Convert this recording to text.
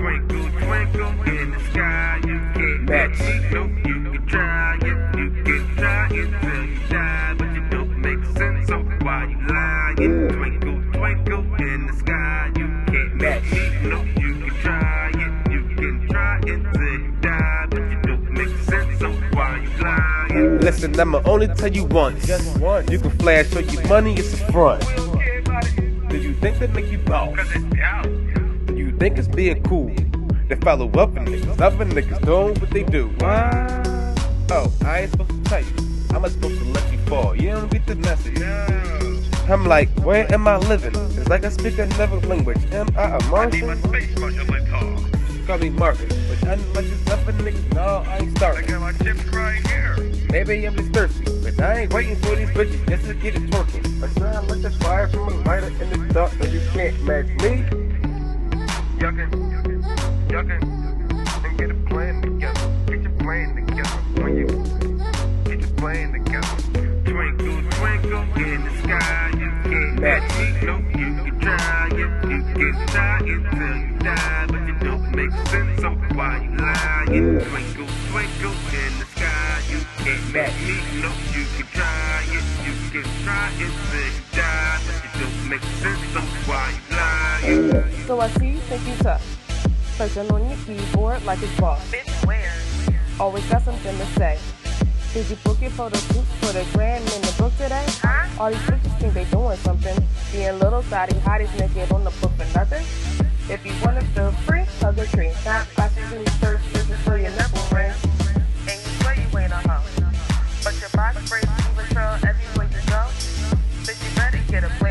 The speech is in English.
twinkle, twinkle in the sky. You can't match. No, you can try it. You can try it till you die. But you don't make sense, so why you lying? Twinkle, twinkle in the sky. You can't match. No, you can try it. You can try it till you die. But you don't make sense, so why you lying? Listen, I'ma only tell you once. Just once. You can flash show your money, it's a front. Do you think that make you boss? Cause it's out. Do you think it's being cool? They follow up and niggas, other niggas doing what they do. Oh, I ain't supposed to tell you. I'm not supposed to let you fall. You don't get the message. I'm like, where am I living? It's like I speak another language. Am I a I need my Martian? space and talk. Call me Marcus. But unless it's other niggas, no, I ain't I starting. got my chips right here. Maybe I'm just thirsty, but I ain't waiting for these bitches just to get it twerking. But now let the fire from a lighter in the dark, so you can't match me. Y'all can, get a plan together. Get your plan together. When you get your plan together. Twinkle, twinkle in the sky. You can't match me. No, you can try it. You try it till you die. But you don't make sense, so why you lying? Twinkle, twinkle in the sky. You can't match me. No, you can try it. You can try it you die. But you don't make sense, so why you lying? So I see you think you tough on your keyboard like it's boss. Always got something to say. Did you book your photo shoot for the grand in the book today? Huh? All these bitches think they doing something. Being little side hottest naked on the book for nothing. If you wanna feel free, hug a tree. Not classes in the church, this is for your nipple ring. And you swear you ain't a hoe. But your box braids through the trail everywhere you go. Bitch, you better get a.